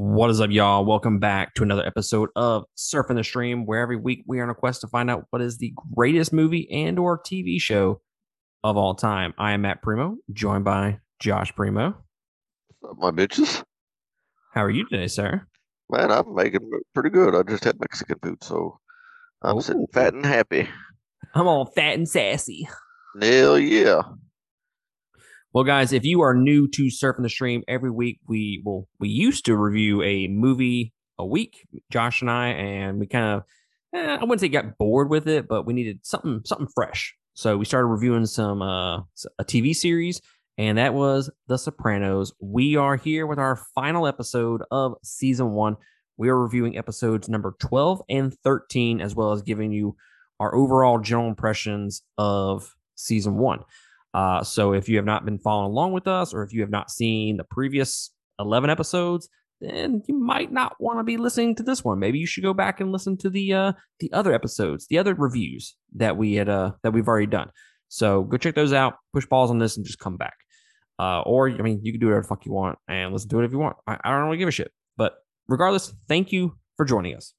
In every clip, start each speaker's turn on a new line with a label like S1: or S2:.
S1: What is up, y'all? Welcome back to another episode of Surfing the Stream, where every week we are on a quest to find out what is the greatest movie and or TV show of all time. I am Matt Primo, joined by Josh Primo.
S2: What's up, my bitches?
S1: How are you today, sir?
S2: Man, I'm making pretty good. I just had Mexican food, so I'm sitting fat and happy.
S1: I'm all fat and sassy.
S2: Hell yeah.
S1: Well, guys, if you are new to Surfing the Stream, every week we well we used to review a movie a week, Josh and I, and we kind of eh, I wouldn't say got bored with it, but we needed something something fresh. So we started reviewing some uh a TV series, and that was The Sopranos. We are here with our final episode of season one. We are reviewing episodes number 12 and 13, as well as giving you our overall general impressions of season one. Uh, so if you have not been following along with us, or if you have not seen the previous 11 episodes, then you might not want to be listening to this one. Maybe you should go back and listen to the uh, the other episodes, the other reviews that we had uh, that we've already done. So go check those out. Push balls on this and just come back. Uh, or I mean, you can do whatever the fuck you want and listen to it if you want. I, I don't really give a shit. But regardless, thank you for joining us.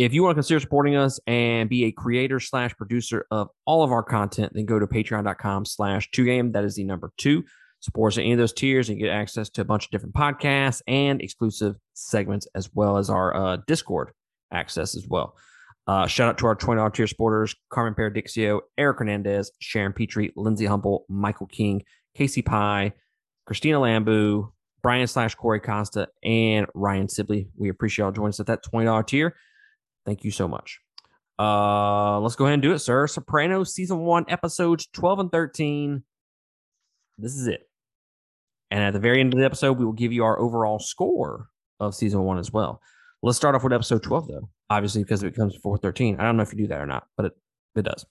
S1: If you want to consider supporting us and be a creator slash producer of all of our content, then go to patreon.com slash two game. That is the number two. Support us at any of those tiers and get access to a bunch of different podcasts and exclusive segments, as well as our uh, Discord access as well. Uh, shout out to our $20 tier supporters Carmen Paradixio, Eric Hernandez, Sharon Petrie, Lindsay Humble, Michael King, Casey Pye, Christina Lambu, Brian slash Corey Costa, and Ryan Sibley. We appreciate y'all joining us at that $20 tier. Thank you so much. Uh, let's go ahead and do it, sir. Sopranos season one, episodes 12 and 13. This is it. And at the very end of the episode, we will give you our overall score of season one as well. Let's start off with episode 12, though, obviously, because it comes before 13. I don't know if you do that or not, but it, it does.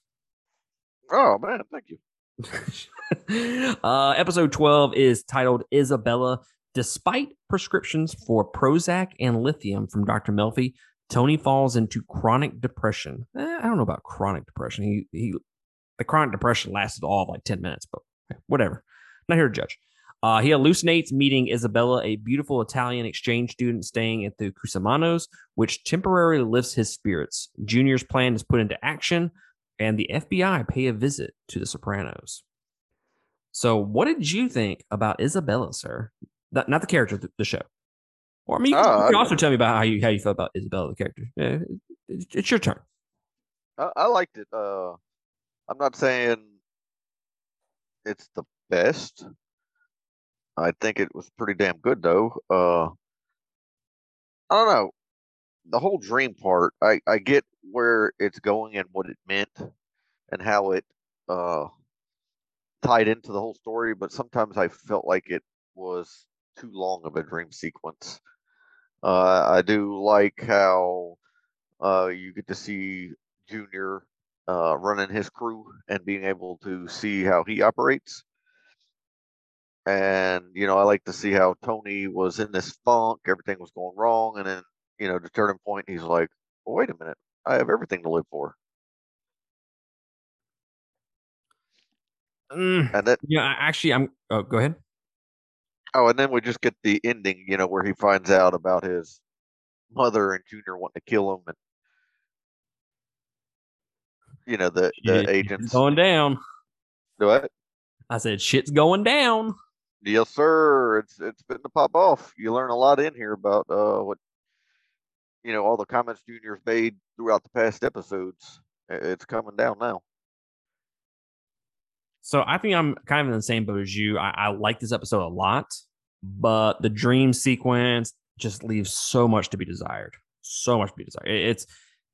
S2: Oh man, thank you.
S1: uh, episode 12 is titled Isabella. Despite prescriptions for Prozac and lithium from Dr. Melfi, Tony falls into chronic depression. Eh, I don't know about chronic depression. He he the chronic depression lasted all of like 10 minutes, but whatever. Not here to judge. Uh, he hallucinates meeting Isabella, a beautiful Italian exchange student staying at the Cusamanos, which temporarily lifts his spirits. Junior's plan is put into action, and the FBI pay a visit to the Sopranos. So, what did you think about Isabella, sir? Not, the character, the show. Or I mean, you,
S2: Oh,
S1: you can also tell me about how you how you feel about Isabella, the character. Yeah, it's, it's your turn.
S2: I, I liked it. Uh, I'm not saying it's the best. I think it was pretty damn good though. Uh, I don't know. The whole dream part, I, I get where it's going and what it meant and how it uh tied into the whole story, but sometimes I felt like it was too long of a dream sequence. Uh, I do like how uh, you get to see Junior uh, running his crew and being able to see how he operates. And you know, I like to see how Tony was in this funk, everything was going wrong, and then you know, the turning point, he's like, well, "Wait a minute, I have everything to live for."
S1: Mm,
S2: And then,
S1: yeah, actually, I'm. Oh, go ahead.
S2: Oh, and then we just get the ending, you know, where he finds out about his mother and Junior wanting to kill him, and you know, the the
S1: Shit, It's
S2: agents.
S1: going down.
S2: Do what?
S1: I said, shit's going down.
S2: Yes, sir. It's it's been to pop off. You learn a lot in here about uh what you know all the comments Junior's made throughout the past episodes. It's coming down now.
S1: So I think I'm kind of in the same boat as you. I, I like this episode a lot, but the dream sequence just leaves so much to be desired. So much to be desired. It- It's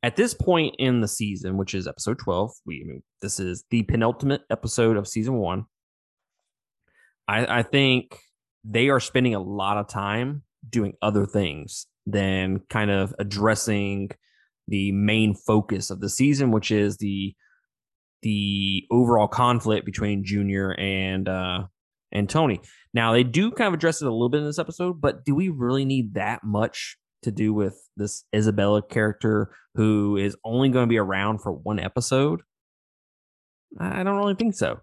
S1: at this point in the season, which is episode 12. We, I mean, this is the penultimate episode of season one. I, I think they are spending a lot of time doing other things than kind of addressing the main focus of the season, which is the the overall conflict between Junior and uh and Tony. Now they do kind of address it a little bit in this episode, but do we really need that much to do with this Isabella character who is only going to be around for one episode? I don't really think so.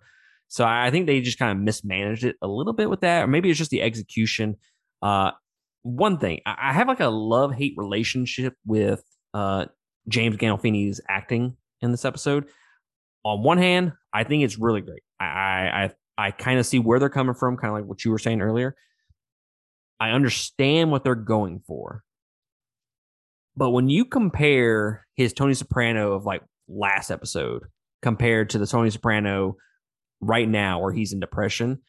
S1: So I think they just kind of mismanaged it a little bit with that, or maybe it's just the execution. Uh, one thing I have like a love hate relationship with uh, James Gandolfini's acting in this episode. On one hand, I think it's really great. I I I, kind of see where they're coming from, kind of like what you were saying earlier. I understand what they're going for. But when you compare his Tony Soprano of like last episode compared to the Tony Soprano right now where he's in depression,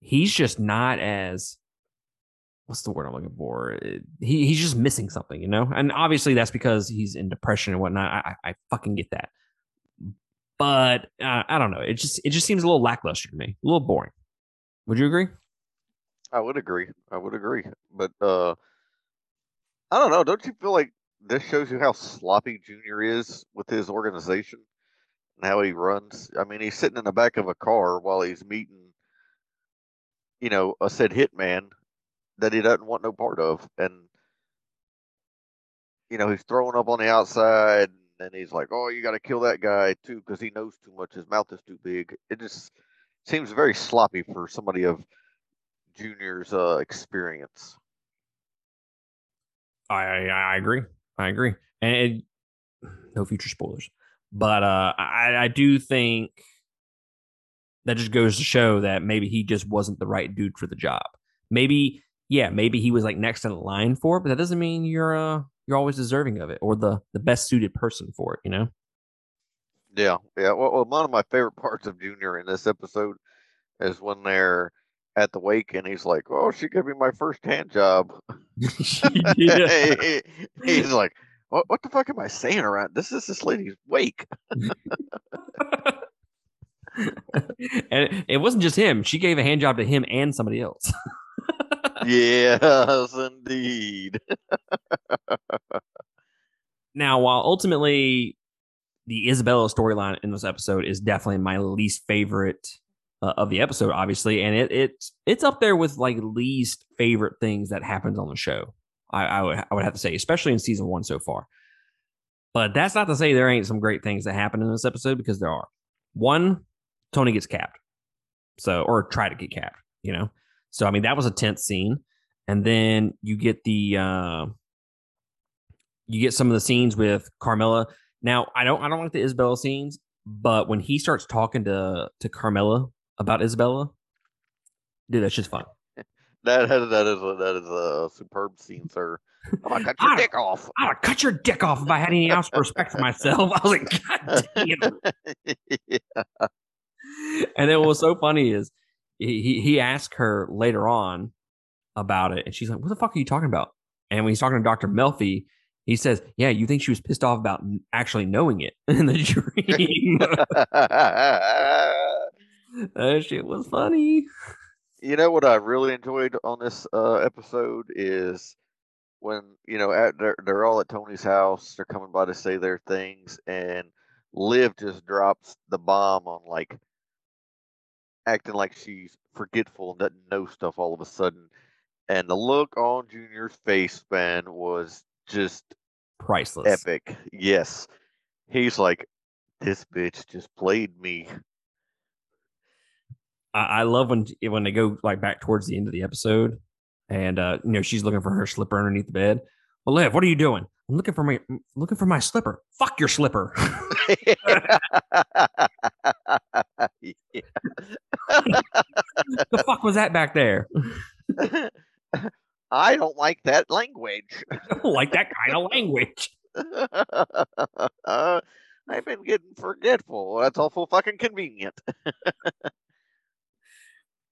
S1: he's just not as what's the word I'm looking for? He he's just missing something, you know. And obviously that's because he's in depression and whatnot. I I, fucking get that, but uh, I don't know. It just it just seems a little lackluster to me, a little boring. Would you agree?
S2: I would agree. I would agree. But uh I don't know. Don't you feel like this shows you how sloppy Junior is with his organization and how he runs? I mean, he's sitting in the back of a car while he's meeting, you know, a said hitman that he doesn't want no part of, and you know, he's throwing up on the outside, and he's like, "Oh, you got to kill that guy too because he knows too much. His mouth is too big." It just seems very sloppy for somebody of Junior's uh, experience.
S1: I I agree. I agree. And it, no future spoilers, but uh, I I do think that just goes to show that maybe he just wasn't the right dude for the job. Maybe yeah, maybe he was like next in line for it, but that doesn't mean you're uh you're always deserving of it or the the best suited person for it. You know.
S2: Yeah, yeah. Well, one of my favorite parts of Junior in this episode is when they're at the wake and he's like, "Oh, she gave me my first hand job." he, he's like, "What? What the fuck am I saying around? This is this lady's wake."
S1: and it wasn't just him. She gave a hand job to him and somebody else.
S2: yes, indeed.
S1: now, while ultimately the Isabella storyline in this episode is definitely my least favorite uh, of the episode, obviously, and it it's it's up there with like least favorite things that happens on the show. I, I would I would have to say, especially in season one so far. But that's not to say there ain't some great things that happen in this episode because there are. One, Tony gets capped, so or try to get capped. You know, so I mean that was a tense scene, and then you get the uh, you get some of the scenes with Carmela. Now I don't I don't like the Isabella scenes, but when he starts talking to to Carmela about Isabella, dude, that's just fun.
S2: That is that is a, that is a superb scene, sir. I'm gonna cut your I'd, dick off.
S1: I'd cut your dick off if I had any ounce of respect for myself. I was like, God damn. yeah. And then what was so funny is he he asked her later on about it, and she's like, "What the fuck are you talking about?" And when he's talking to Doctor Melfi, he says, "Yeah, you think she was pissed off about actually knowing it in the dream." that shit was funny.
S2: You know what I really enjoyed on this uh, episode is when you know at, they're they're all at Tony's house. They're coming by to say their things, and Liv just drops the bomb on like acting like she's forgetful and doesn't know stuff all of a sudden. And the look on Junior's face, man, was just
S1: priceless.
S2: Epic. Yes. He's like, this bitch just played me.
S1: I, love when when they go like back towards the end of the episode, and uh, you know she's looking for her slipper underneath the bed. Well, Liv, what are you doing? I'm looking for my I'm looking for my slipper. Fuck your slipper. the fuck was that back there?
S2: I don't like that language.
S1: I don't like that kind of language.
S2: uh, I've been getting forgetful. That's awful fucking convenient.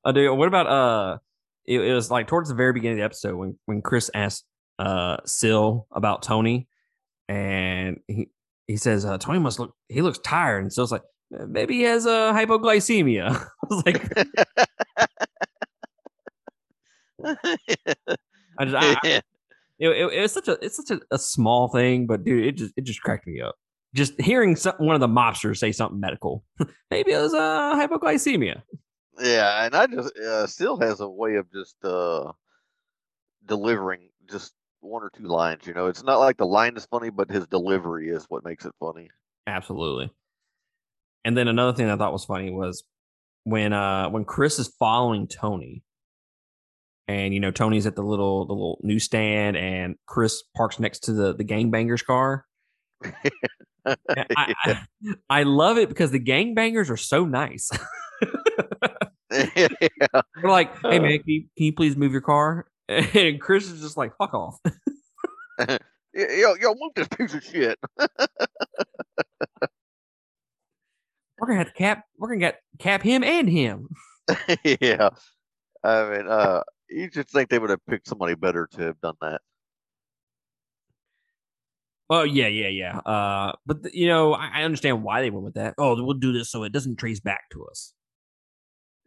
S1: uh, dude, what about uh? It, it, was like towards the very beginning of the episode when when Chris asked uh Sil about Tony, and he he says uh, Tony must look he looks tired, and Sil's like maybe he has a uh, hypoglycemia. I was like. I just, I, I, it, it, it's such a it's such a, a, small thing, but dude, it just it just cracked me up. Just hearing some, one of the mobsters say something medical, maybe it was uh, hypoglycemia.
S2: Yeah, and I just uh, still has a way of just uh, delivering just one or two lines. You know, it's not like the line is funny, but his delivery is what makes it funny.
S1: Absolutely. And then another thing I thought was funny was when uh when Chris is following Tony and you know Tony's at the little the little newsstand, and Chris parks next to the the gangbangers car. I, I, I, love it because the gangbangers are so nice. yeah. They're like, "Hey man, can you, can you please move your car?" And Chris is just like, "Fuck off."
S2: yo, yo, move this piece of shit.
S1: we're gonna have to cap. We're gonna get cap him and him.
S2: yeah, I mean, uh, you just think they would have picked somebody better to have done that.
S1: Oh yeah, yeah, yeah. Uh, but the, you know, I, I, understand why they went with that. Oh, we'll do this so it doesn't trace back to us.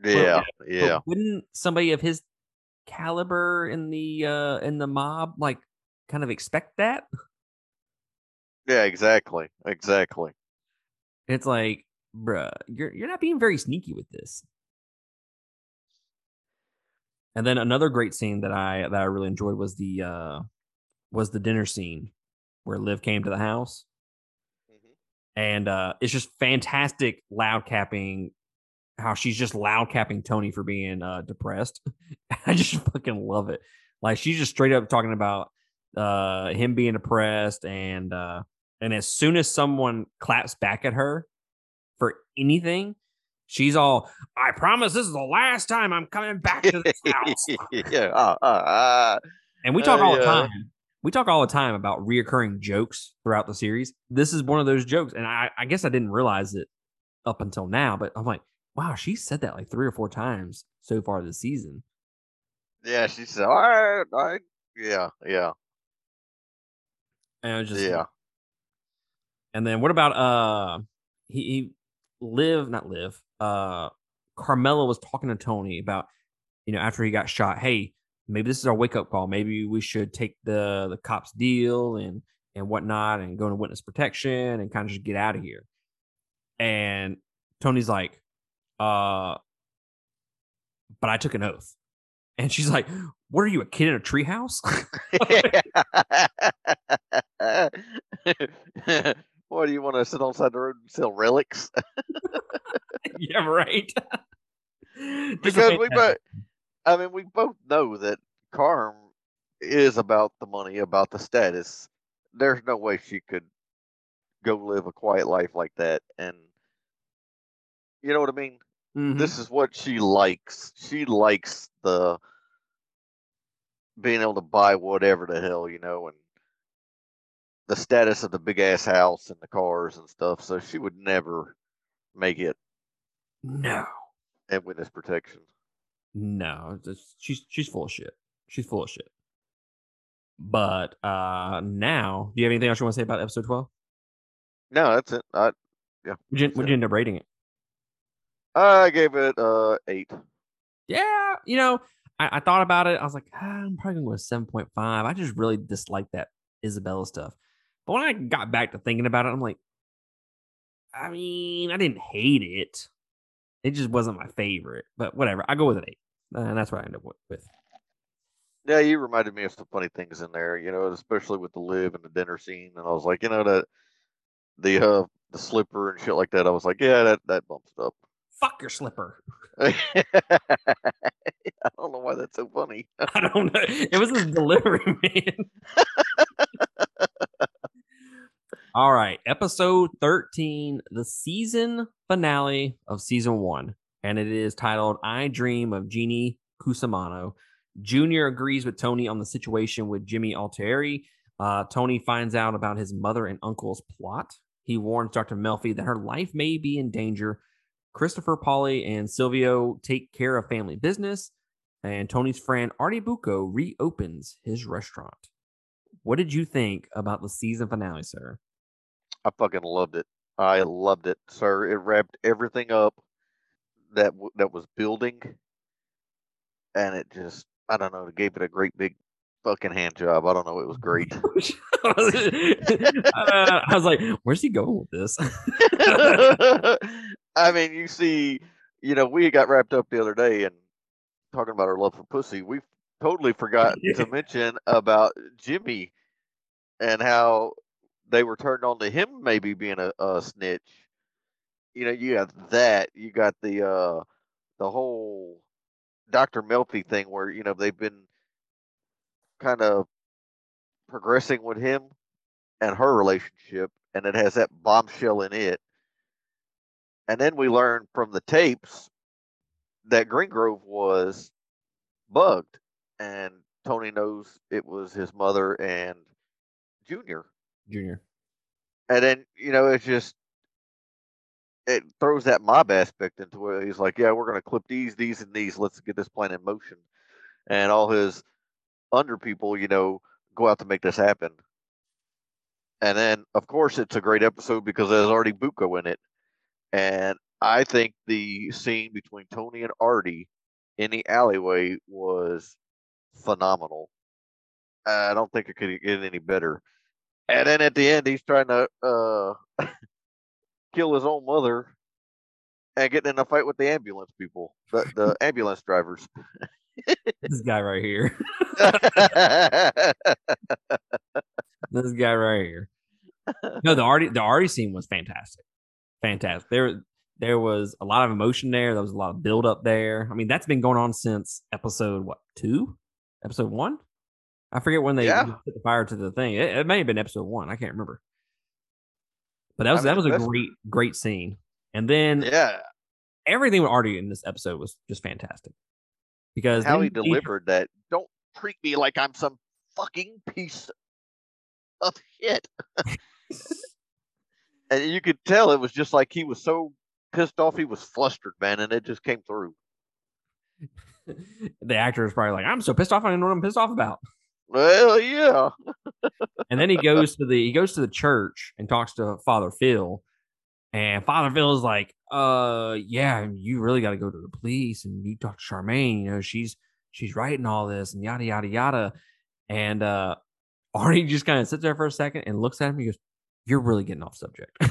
S2: Yeah, but, yeah.
S1: But wouldn't somebody of his caliber in the uh in the mob like kind of expect that?
S2: Yeah, exactly, exactly.
S1: It's like, bruh, you're you're not being very sneaky with this. And then another great scene that I that I really enjoyed was the uh was the dinner scene where Liv came to the house. Mm-hmm. And uh it's just fantastic loud capping how she's just loud capping Tony for being uh depressed. I just fucking love it. Like she's just straight up talking about uh him being depressed and uh and as soon as someone claps back at her for anything, She's all, I promise this is the last time I'm coming back to this house.
S2: yeah. Uh, uh, uh,
S1: and we talk all yeah. the time. We talk all the time about reoccurring jokes throughout the series. This is one of those jokes. And I, I guess I didn't realize it up until now, but I'm like, wow, she said that like three or four times so far this season.
S2: Yeah, she said, all right, all right. Yeah, yeah.
S1: And just yeah. And then what about uh he, he Liv not Liv uh Carmela was talking to Tony about, you know, after he got shot, hey, maybe this is our wake up call. Maybe we should take the the cops deal and and whatnot and go into witness protection and kind of just get out of here. And Tony's like, uh, but I took an oath. And she's like, What are you, a kid in a treehouse?
S2: what do you want to sit on side the road and sell relics?
S1: yeah, right.
S2: because we both, I mean, we both know that Carm is about the money, about the status. There's no way she could go live a quiet life like that. And you know what I mean? Mm-hmm. This is what she likes. She likes the being able to buy whatever the hell, you know, and the status of the big ass house and the cars and stuff. So she would never make it
S1: no.
S2: And witness protection.
S1: No, she's she's full of shit. She's full of shit. But uh now, do you have anything else you want to say about episode twelve?
S2: No, that's it. I, yeah.
S1: Would you, would you end up rating it?
S2: I gave it uh eight.
S1: Yeah, you know, I, I thought about it. I was like, ah, I'm probably going to go seven point five. I just really dislike that Isabella stuff. But when I got back to thinking about it, I'm like, I mean, I didn't hate it. It just wasn't my favorite, but whatever. I go with an eight, and that's what I end up with.
S2: Yeah, you reminded me of some funny things in there, you know, especially with the Liv and the dinner scene, and I was like, you know, that the uh the slipper and shit like that. I was like, yeah, that that bumps up.
S1: Fuck your slipper.
S2: I don't know why that's so funny.
S1: I don't know. It was his delivery, man. All right, episode 13, the season finale of season one. And it is titled I Dream of Jeannie Cusamano. Junior agrees with Tony on the situation with Jimmy Altieri. Uh, Tony finds out about his mother and uncle's plot. He warns Dr. Melfi that her life may be in danger. Christopher Paulie and Silvio take care of family business. And Tony's friend Artie Bucco reopens his restaurant. What did you think about the season finale, sir?
S2: I fucking loved it. I loved it, sir. It wrapped everything up that that was building, and it just I don't know. It gave it a great big fucking hand job. I don't know. It was great. uh,
S1: I was like, "Where's he going with this?"
S2: I mean, you see, you know, we got wrapped up the other day and talking about our love for pussy. We totally forgot to mention about Jimmy and how they were turned on to him maybe being a, a snitch. You know, you got that. You got the uh the whole Dr. Melfi thing where, you know, they've been kind of progressing with him and her relationship, and it has that bombshell in it. And then we learn from the tapes that Greengrove was bugged, and Tony knows it was his mother and Junior.
S1: Junior.
S2: And then, you know, it's just it throws that mob aspect into it. he's like, Yeah, we're gonna clip these, these, and these. Let's get this plan in motion. And all his under people, you know, go out to make this happen. And then, of course, it's a great episode because there's Artie Bucco in it. And I think the scene between Tony and Artie in the alleyway was phenomenal. I don't think it could get any better. And then at the end, he's trying to uh, kill his own mother and getting in a fight with the ambulance people, the, the ambulance drivers.
S1: this guy right here. this guy right here. No, the Artie the Artie scene was fantastic. Fantastic. There there was a lot of emotion there. There was a lot of build up there. I mean, that's been going on since episode what two? Episode one? I forget when they
S2: Yeah.
S1: put the fire to the thing. It, it may have been episode one. I can't remember. But that was
S2: I
S1: that was a
S2: that's-
S1: great great scene. And then
S2: yeah,
S1: everything with Artie in this episode was just fantastic. Because
S2: how he delivered that. Don't treat me like I'm some fucking piece of shit. and you could tell it was just like he was so pissed off, he was flustered, man, and it just came through.
S1: the actor is probably like, I'm so pissed off. I don't know what I'm pissed off about.
S2: Well, yeah.
S1: And then he goes to the he goes to the church and talks to Father Phil. And Father Phil is like, uh, yeah, you really got to go to the police and you talk to Charmaine. You know, she's she's writing all this and yada yada yada. And uh Arnie just kind of sits there for a second and looks at him. He goes, You're really getting off subject.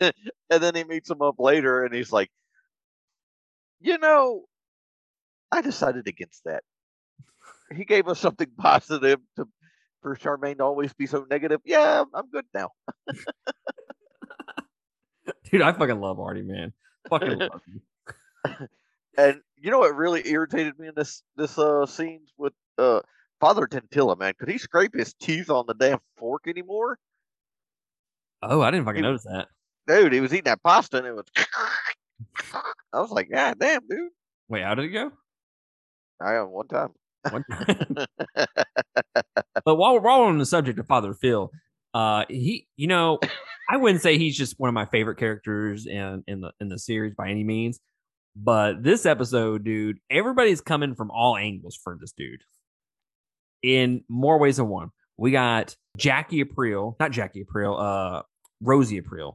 S2: and then he meets him up later and he's like, you know, I decided against that. He gave us something positive to for Charmaine to always be so negative. Yeah, I'm good now.
S1: Dude, I fucking love Artie, man. Fucking love him.
S2: And you know what really irritated me in this this uh scenes with uh Father Tentilla, man? Could he scrape his teeth on the damn fork anymore?
S1: Oh, I didn't fucking
S2: He-
S1: notice that.
S2: Dude, he was eating that pasta and it was I was like, God damn, dude.
S1: Wait, how did it go?
S2: I am one time.
S1: One time. but while while we're on the subject of Father Phil, uh, he, you know, I wouldn't say he's just one of my favorite characters in in the in the series by any means. But this episode, dude, everybody's coming from all angles for this dude. In more ways than one, we got Jackie Aprile, not Jackie Aprile, uh, Rosie Aprile,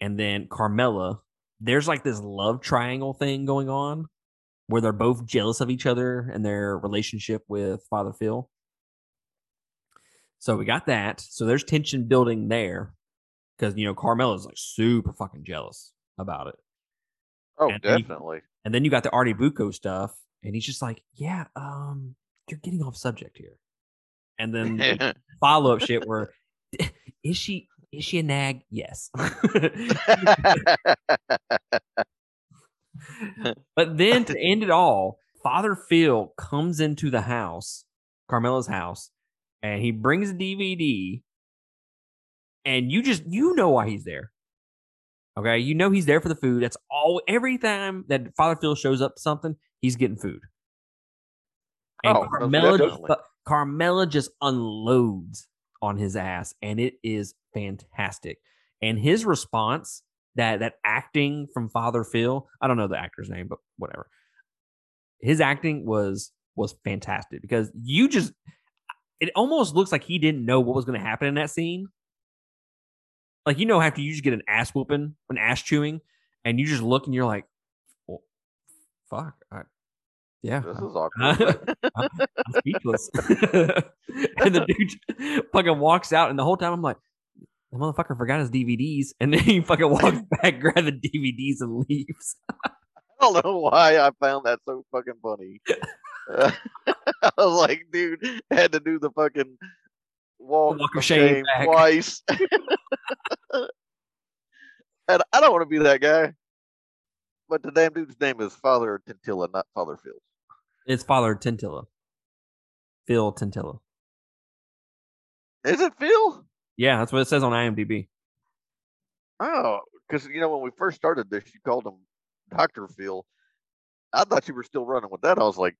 S1: and then Carmela. There's like this love triangle thing going on where they're both jealous of each other and their relationship with Father Phil. So we got that. So there's tension building there because you know Carmela's like super fucking jealous about it.
S2: Oh,
S1: And then you-
S2: definitely.
S1: And then you got the Artie Bucco stuff, and he's just like, "Yeah, um, you're getting off subject here." And then follow up shit where is she is she a nag? Yes. But then to end it all, Father Phil comes into the house, Carmela's house, and he brings a DVD. And you just you know why he's there. Okay, you know he's there for the food. That's all. Every time that Father Phil shows up to something, he's getting food. And
S2: Oh, most
S1: Carmela, just,
S2: definitely.
S1: Carmela just unloads on his ass, and it is fantastic. And his response, that that acting from Father Phil, I don't know the actor's name, but whatever. His acting was was fantastic because you just it almost looks like he didn't know what was going to happen in that scene. Like you know, after you just get an ass whooping, an ass chewing, and you just look and you're like, well, "Fuck, I, yeah,
S2: this is awkward.
S1: I'm speechless." and the dude fucking walks out, and the whole time I'm like, "The motherfucker forgot his DVDs," and then he fucking walks back, grab the DVDs, and leaves.
S2: I don't know why I found that so fucking funny. Uh, I was like, dude, had to do the fucking walk,
S1: walk of
S2: of
S1: shame
S2: shame, twice. and I don't want to be that guy. but the damn dude's name is Father Tintilla, not Father Phil.
S1: It's Father Tintilla. Phil Tintilla.
S2: Is it Phil?
S1: Yeah, that's what it says on IMDb.
S2: Oh, because you know when we first started this, you called him Doctor Phil. I thought you were still running with that. I was like,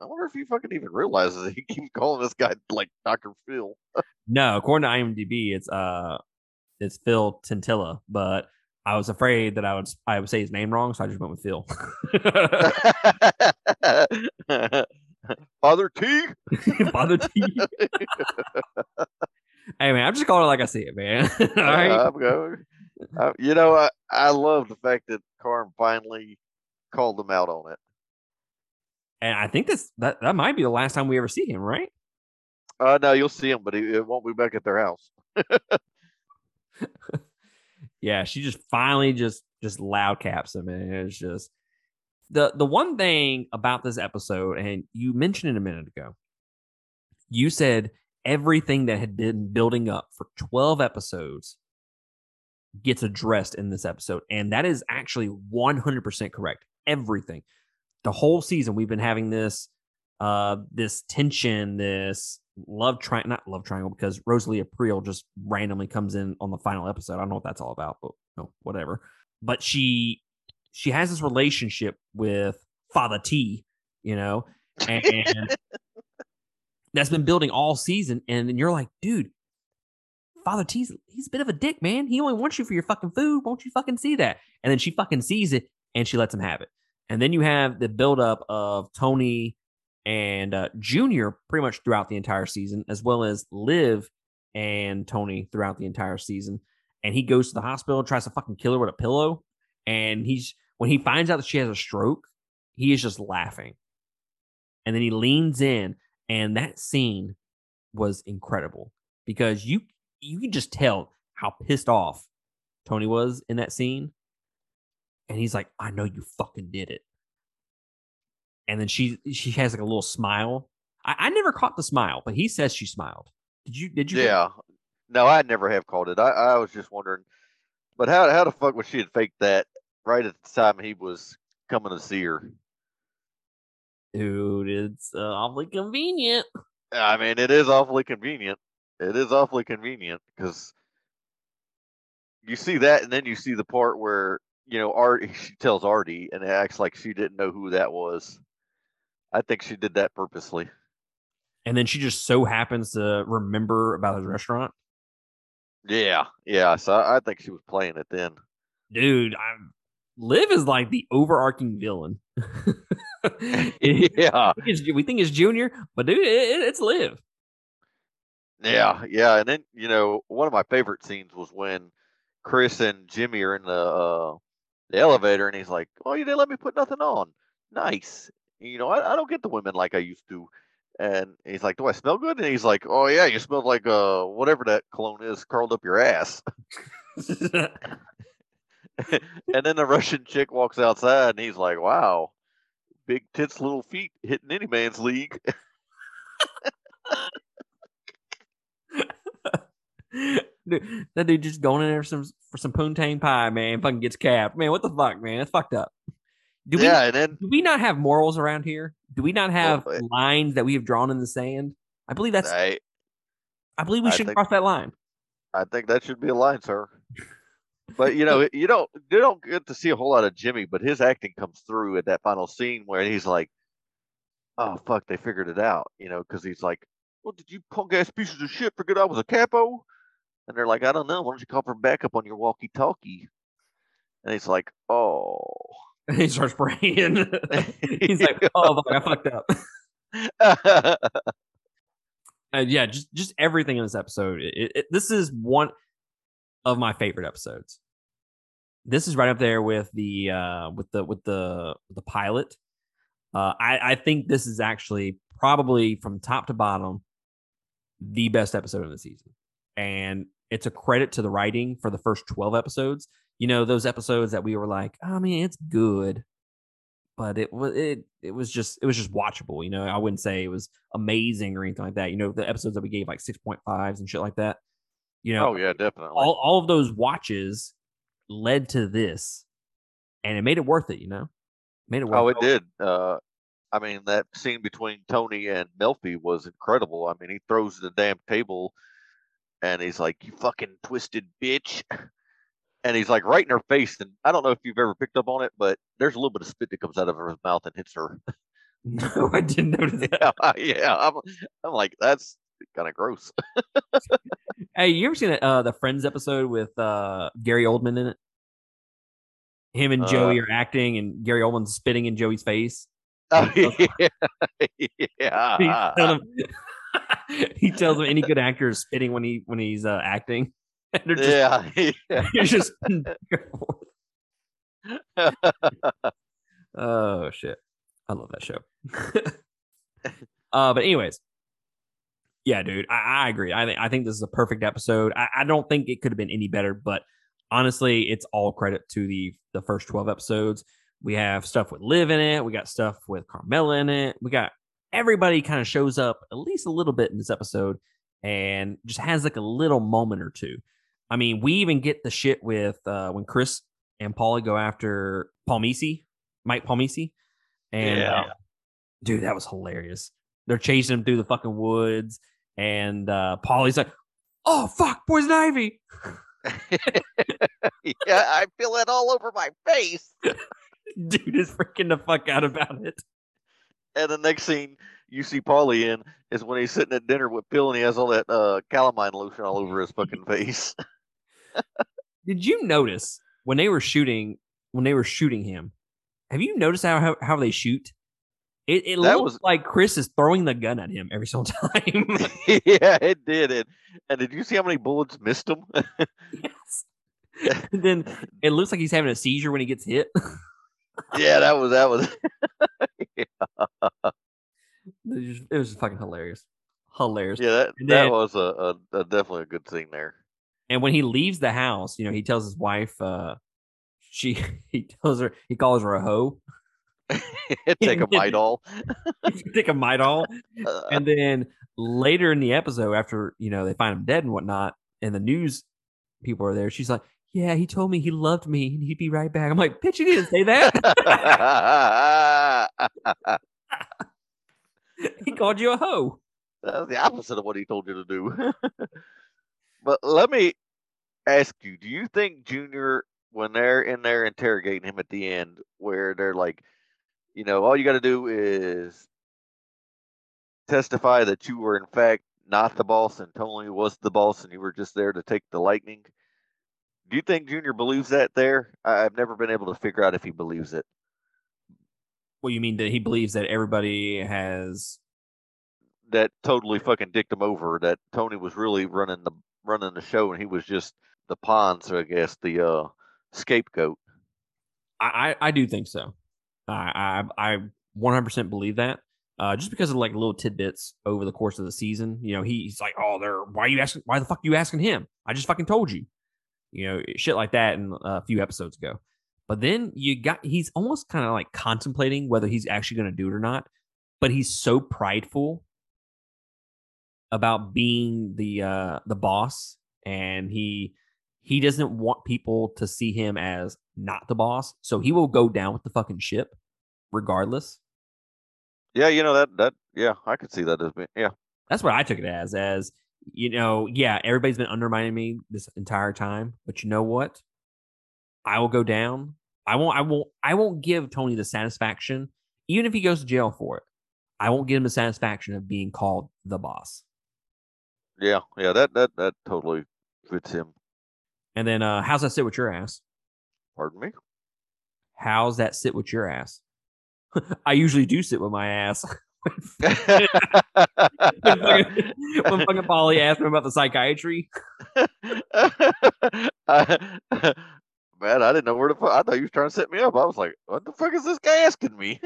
S2: I wonder if he fucking even realizes that he keeps calling this guy like Doctor Phil.
S1: no, according to IMDb, it's uh, it's Phil Tintilla, but I was afraid that I would I would say his name wrong, so I just went with Phil.
S2: Father T.
S1: Father T. hey man, I'm just calling it like I see it, man. All right.
S2: I'm going. Uh, you know, I, I love the fact that Carm finally called him out on it.
S1: And I think this that that might be the last time we ever see him, right?
S2: Uh no, you'll see him, but he, it won't be back at their house.
S1: Yeah, she just finally just just loud caps him, and it's just the the one thing about this episode, and you mentioned it a minute ago. You said everything that had been building up for 12 episodes gets addressed in this episode. And that is actually 100% correct. Everything. The whole season, we've been having this uh this tension, this love triangle, not love triangle, because Rosalie Aprile just randomly comes in on the final episode. I don't know what that's all about, but no, whatever. But she she has this relationship with Father T, you know, and that's been building all season. And you're like, dude, Father T's he's a bit of a dick, man. He only wants you for your fucking food. Won't you fucking see that? And then she fucking sees it and she lets him have it. And then you have the buildup of Tony and uh, Junior pretty much throughout the entire season, as well as Liv and Tony throughout the entire season. And he goes to the hospital, tries to fucking kill her with a pillow. And he's when he finds out that she has a stroke, he is just laughing. And then he leans in, and that scene was incredible because you you can just tell how pissed off Tony was in that scene. And he's like, I know you fucking did it. And then she she has like a little smile. I, I never caught the smile, but he says she smiled. Did you did you
S2: Yeah. No, I never have caught it. I, I was just wondering but how how the fuck would she have faked that right at the time he was coming to see her?
S1: Dude, it's uh, awfully convenient.
S2: I mean, it is awfully convenient it is awfully convenient because you see that, and then you see the part where you know Art she tells Artie and it acts like she didn't know who that was. I think she did that purposely.
S1: And then she just so happens to remember about his restaurant.
S2: Yeah, yeah. So I, I think she was playing it then.
S1: Dude, I'm Liv is like the overarching villain.
S2: yeah,
S1: we think it's Junior, but dude, it, it's Liv.
S2: Yeah, yeah, and then you know one of my favorite scenes was when Chris and Jimmy are in the uh, the elevator, and he's like, "Oh, you didn't let me put nothing on. Nice. You know, I, I don't get the women like I used to." And he's like, "Do I smell good?" And he's like, "Oh yeah, you smell like uh whatever that cologne is curled up your ass." and then the Russian chick walks outside, and he's like, "Wow, big tits, little feet, hitting any man's league."
S1: dude, that dude just going in there for some for some poontang pie, man. Fucking gets capped, man. What the fuck, man? That's fucked up.
S2: Do we, yeah, then
S1: do we not have morals around here? Do we not have well, lines that we have drawn in the sand? I believe that's. I, I believe we should cross that line.
S2: I think that should be a line, sir. but you know, you don't you don't get to see a whole lot of Jimmy, but his acting comes through at that final scene where he's like, "Oh fuck, they figured it out," you know, because he's like, "Well, did you punk ass pieces of shit forget I was a capo?" And they're like, I don't know. Why don't you call for backup on your walkie talkie? And he's like, Oh.
S1: And he starts praying. he's like, Oh, fuck, I fucked up. and yeah, just just everything in this episode. It, it, this is one of my favorite episodes. This is right up there with the uh, with the with the the pilot. Uh, I, I think this is actually probably from top to bottom the best episode of the season and it's a credit to the writing for the first 12 episodes. You know, those episodes that we were like, I mean, it's good, but it was it it was just it was just watchable. You know, I wouldn't say it was amazing or anything like that. You know, the episodes that we gave like 6.5s and shit like that. You know,
S2: oh yeah, definitely.
S1: All all of those watches led to this. and it made it worth it. You know, made it worth.
S2: Oh, it did. Uh, I mean, that scene between Tony and Melfi was incredible. I mean, he throws the damn table, and he's like, "You fucking twisted bitch," and he's like right in her face. And I don't know if you've ever picked up on it, but there's a little bit of spit that comes out of her mouth and hits her.
S1: No, I didn't notice that.
S2: yeah, yeah. I'm, I'm like, that's kind of gross.
S1: Hey, you ever seen uh, the Friends episode with uh, Gary Oldman in it? Him and Joey
S2: Uh,
S1: are acting, and Gary Oldman's spitting in Joey's face.
S2: Oh,
S1: Okay.
S2: yeah,
S1: He
S2: yeah.
S1: tells him, he tells him any good actor is spitting when he when he's uh, acting. And they're just,
S2: yeah, yeah.
S1: You're just oh shit, I love that show. uh, but anyways, yeah, dude, I, I agree. I think I think this is a perfect episode. I, I don't think it could have been any better, but honestly, it's all credit to the the first twelve episodes. We have stuff with Liv in it. We got stuff with carmela in it. We got everybody kind of shows up at least a little bit in this episode and just has like a little moment or two. I mean, we even get the shit with uh, when Chris and Paulie go after Palmice, Mike Palmice. And
S2: Yeah.
S1: uh, dude, that was hilarious. They're chasing him through the fucking woods, and uh, Paulie's like, "Oh fuck, poison ivy!"
S2: yeah, I feel it all over my face.
S1: Dude is freaking the fuck out about it.
S2: And the next scene you see Paulie in is when he's sitting at dinner with Bill and he has all that uh, calamine lotion all over his fucking face.
S1: Did you notice when they were shooting when they were shooting him? Have you noticed how how, how they shoot? It, it
S2: That
S1: looks
S2: was-
S1: like Chris is throwing the gun at him every single time.
S2: yeah, it did. And, and did you see how many bullets missed him?
S1: yes. And then it looks like he's having a seizure when he gets hit.
S2: yeah, that was that was.
S1: it, was just, it was fucking hilarious, hilarious.
S2: Yeah, that,
S1: And
S2: that was a, a, a definitely a good scene there.
S1: And when he leaves the house, you know, he tells his wife, uh, she he tells her he calls her a hoe.
S2: Take a Midol.
S1: Take a Midol.
S2: Uh,
S1: And then later in the episode, after you know they find him dead and whatnot, and the news people are there, she's like, "Yeah, he told me he loved me and he'd be right back." I'm like, "Bitch, he didn't say that. he called you a hoe."
S2: That's the opposite of what he told you to do. but let me ask you: Do you think Junior, when they're in there interrogating him at the end, where they're like, you know, all you got to do is testify that you were in fact not the boss and Tony was the boss and you were just there to take the lightning? Do you think Junior believes that there? I've never been able to figure out if he believes it.
S1: What you mean that he believes that everybody has?
S2: that totally fucking dicked him over. That Tony was really running the running the show, and he was just the. So I guess the uh, scapegoat.
S1: I I, do think so. I I I 100% believe that. Uh, just because of like little tidbits over the course of the season, you know, he, he's like, "Oh, they're why you asking? Why the fuck you asking him? I just fucking told you." You know, shit like that in a few episodes ago. But then you got he's almost kind of like contemplating whether he's actually going to do it or not. But he's so prideful about being the uh the boss and he he doesn't want people to see him as not the boss. So he will go down with the fucking ship regardless.
S2: Yeah, you know that that yeah, I could see that as being yeah.
S1: That's what I took it as as you know, yeah, everybody's been undermining me this entire time, but you know what? I will go down. I won't I won't I won't give Tony the satisfaction even if he goes to jail for it. I won't give him the satisfaction of being called the boss.
S2: Yeah, yeah, that that that totally fits him.
S1: And then uh how's that sit with your ass?
S2: Pardon me.
S1: How's that sit with your ass? I usually do sit with my ass. when fucking, when fucking Paulie asked me about the psychiatry,
S2: I- Man, I didn't know where to put. I thought you was trying to set me up. I was like, "What the fuck is this guy asking me?"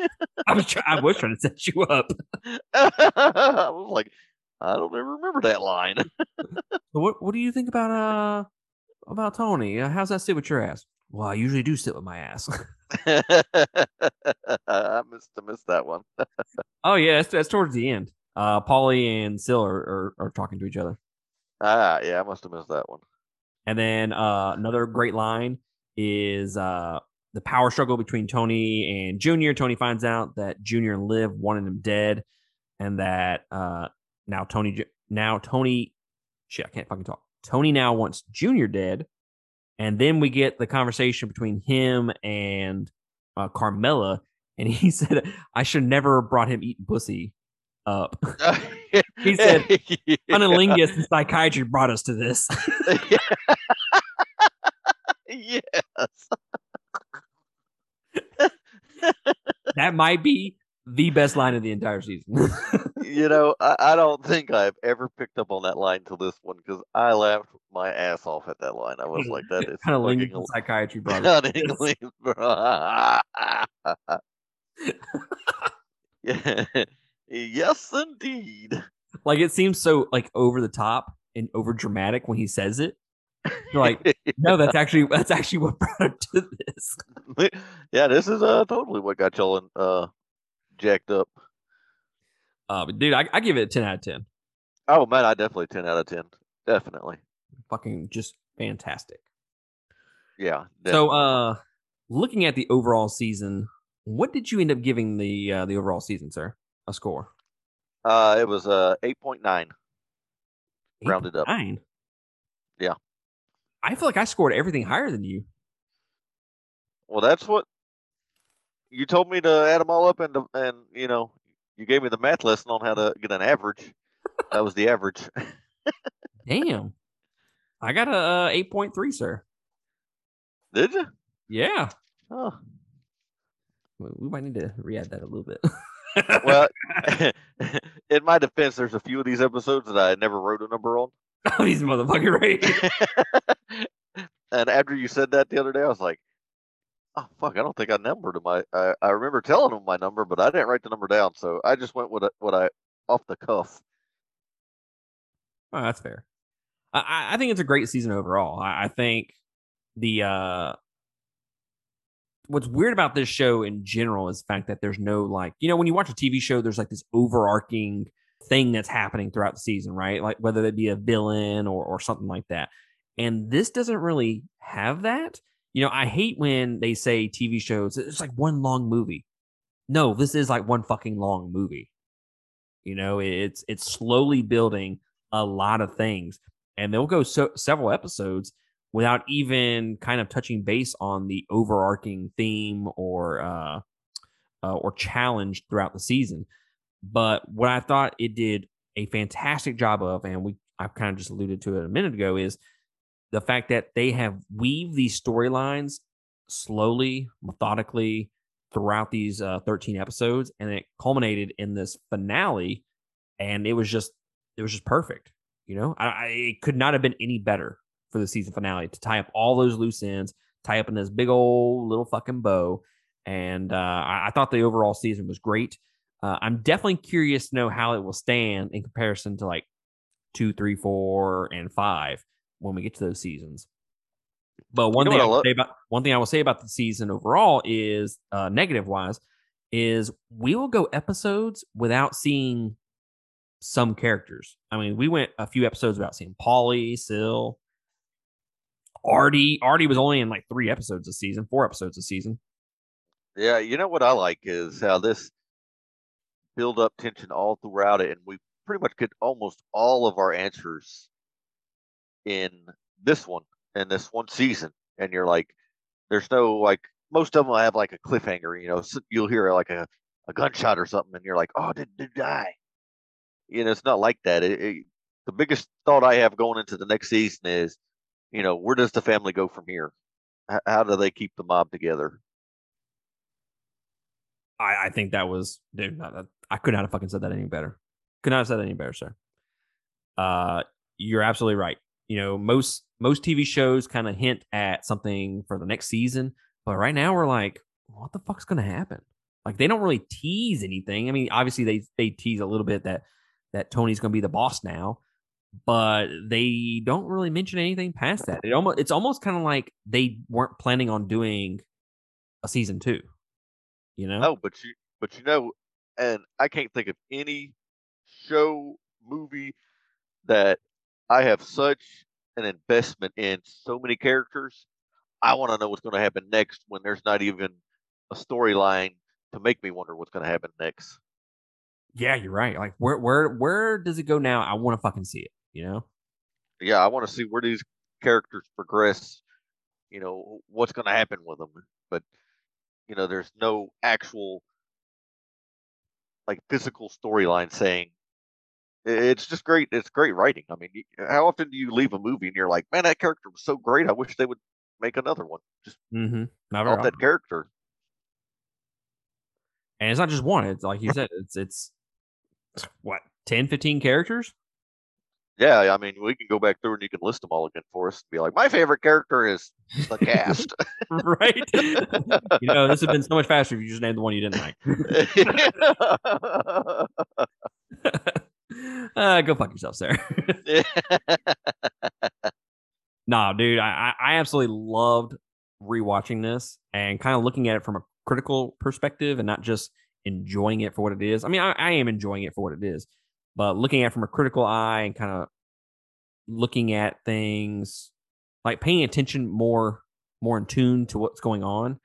S1: I was try- I was trying to set you up.
S2: I was like, "I don't ever remember that line."
S1: What what do you think about uh about Tony? Uh, how's that sit with your ass? Well, I usually do sit with my ass.
S2: I missed I missed that one.
S1: oh yeah, that's, that's towards the end. Uh, Paulie and Sil are, are are talking to each other,
S2: Ah, yeah, I must have missed that one.
S1: and then uh, another great line is uh the power struggle between Tony and Junior. Tony finds out that Junior and Liv wanted him dead, and that uh, now Tony now Tony shit I can't fucking talk. Tony now wants Junior dead, and then we get the conversation between him and uh, Carmela, and he said, "I should never have brought him eating pussy up." he said, "Cunnilingus and psychiatry brought us to this."
S2: yes.
S1: that might be the best line of the entire season.
S2: you know, I, I, don't think I've ever picked up on that line till this one because I laughed my ass off at that line. I was like, that is
S1: kind of linked to psychiatry, brother.
S2: yeah. yes, indeed.
S1: Like it seems so like over the top and over dramatic when he says it. You're like, no, that's actually that's actually what brought him to this.
S2: yeah, this is uh totally what got y'all in, uh jacked up.
S1: Uh, dude, I, I give it a ten out of ten.
S2: Oh man, I definitely ten out of ten. Definitely.
S1: Fucking just fantastic.
S2: Yeah.
S1: Definitely. So, uh, looking at the overall season, what did you end up giving the uh, the overall season, sir? A score?
S2: Uh, it was uh eight point nine. Rounded up.
S1: Nine.
S2: Yeah.
S1: I feel like I scored everything higher than you.
S2: Well, that's what you told me to add them all up, and and you know, you gave me the math lesson on how to get an average. that was the average.
S1: Damn, I got a uh, eight point three, sir.
S2: Did you?
S1: Yeah.
S2: Oh.
S1: We might need to re-add that a little bit.
S2: well, in my defense, there's a few of these episodes that I never wrote a number on.
S1: Oh, these motherfucker right.
S2: and after you said that the other day, I was like, "Oh fuck, I don't think I numbered my. I, I remember telling him my number, but I didn't write the number down, so I just went with what I off the cuff."
S1: Oh, that's fair. I, I think it's a great season overall. I, I think the uh what's weird about this show in general is the fact that there's no like you know when you watch a TV show, there's like this overarching thing that's happening throughout the season, right? Like whether it be a villain or or something like that. And this doesn't really have that. You know, I hate when they say TV shows it's like one long movie. No, this is like one fucking long movie. You know, it's it's slowly building a lot of things, and they'll go so several episodes without even kind of touching base on the overarching theme or uh, uh, or challenge throughout the season. But what I thought it did a fantastic job of, and we I've kind of just alluded to it a minute ago, is the fact that they have weaved these storylines slowly, methodically throughout these uh, 13 episodes, and it culminated in this finale, and it was just it was just perfect. You know, I, I it could not have been any better for the season finale to tie up all those loose ends, tie up in this big old little fucking bow. And uh, I, I thought the overall season was great. Uh, I'm definitely curious to know how it will stand in comparison to like two, three, four, and five when we get to those seasons. But one you know thing I, will say about one thing I will say about the season overall is uh, negative wise is we will go episodes without seeing some characters. I mean, we went a few episodes without seeing Paulie, Sil, Artie. Artie was only in like three episodes a season, four episodes a season.
S2: Yeah, you know what I like is how this build up tension all throughout it, and we pretty much get almost all of our answers in this one in this one season. And you're like, there's no like most of them have like a cliffhanger. You know, you'll hear like a, a gunshot or something, and you're like, oh, did did die? You know, it's not like that. It, it, the biggest thought I have going into the next season is, you know, where does the family go from here? H- how do they keep the mob together?
S1: I, I think that was dude. I could not have fucking said that any better. Could not have said that any better, sir. Uh, you're absolutely right. You know, most most TV shows kind of hint at something for the next season, but right now we're like, what the fuck's gonna happen? Like they don't really tease anything. I mean, obviously they they tease a little bit that that Tony's gonna be the boss now, but they don't really mention anything past that. It almost it's almost kind of like they weren't planning on doing a season two. You know?
S2: No, but you but you know, and I can't think of any show movie that I have such an investment in so many characters. I want to know what's going to happen next when there's not even a storyline to make me wonder what's going to happen next.
S1: Yeah, you're right. Like where where where does it go now? I want to fucking see it. You know?
S2: Yeah, I want to see where these characters progress. You know what's going to happen with them, but you know there's no actual like physical storyline saying it's just great. It's great writing. I mean, how often do you leave a movie and you're like, man, that character was so great. I wish they would make another one. Just
S1: mm-hmm.
S2: Off that character.
S1: And it's not just one. It's like you said, it's it's what 10, 15 characters.
S2: Yeah, I mean, we can go back through and you can list them all again for us. And be like, my favorite character is the cast.
S1: right. you know, this would have been so much faster if you just named the one you didn't like. uh, go fuck yourself, Sarah. nah, dude, I, I absolutely loved rewatching this and kind of looking at it from a critical perspective and not just enjoying it for what it is. I mean, I, I am enjoying it for what it is, but looking at it from a critical eye and kind of looking at things like paying attention more more in tune to what's going on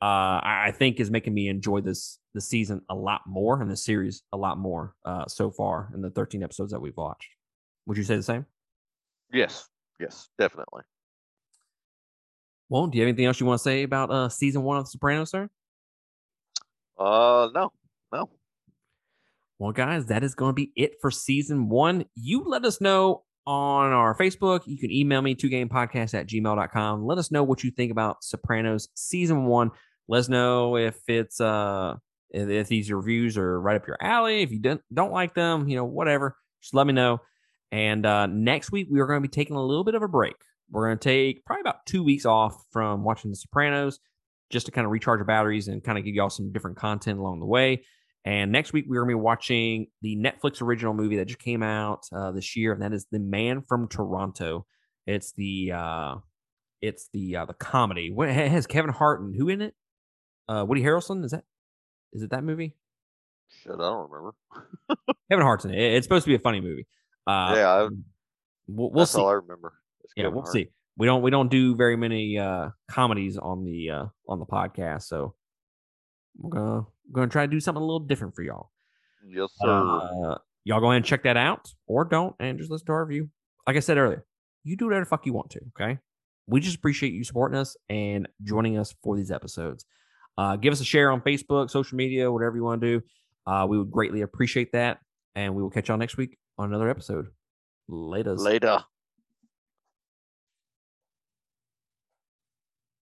S1: uh I, think is making me enjoy this the season a lot more and the series a lot more uh so far in the 13 episodes that we've watched would you say the same
S2: yes yes definitely
S1: well do you have anything else you want to say about uh season one of the sopranos sir
S2: uh no no
S1: well, guys, that is going to be it for season one. You let us know on our Facebook. You can email me, two game podcast at gmail.com. Let us know what you think about Sopranos season one. Let us know if it's uh if, these reviews are right up your alley. If you don't don't like them, you know, whatever. Just let me know. And uh next week we are going to be taking a little bit of a break. We're going to take probably about two weeks off from watching The Sopranos just to kind of recharge our batteries and kind of give y'all some different content along the way. And next week, we're going to be watching the Netflix original movie that just came out uh, this year, and that is The Man from Toronto. It's the uh, it's the uh, the comedy. It has Kevin Hart and who in it? Uh, Woody Harrelson. Is that is it that movie?
S2: Shit, I don't remember.
S1: Kevin Hart's in it. It's supposed to be a funny movie. Uh,
S2: yeah, I,
S1: we'll, we'll see.
S2: all I remember.
S1: Yeah, we'll Hart. see. We don't we don't do very many uh, comedies on the uh, on the podcast, so we're gonna we're gonna try to do something a little different for y'all.
S2: Yes, sir.
S1: Uh, y'all go ahead and check that out, or don't, and just listen to our review. Like I said earlier, you do whatever the fuck you want to. Okay, we just appreciate you supporting us and joining us for these episodes. Uh, give us a share on Facebook, social media, whatever you want to do. Uh, we would greatly appreciate that, and we will catch y'all next week on another episode. Later.
S2: Later.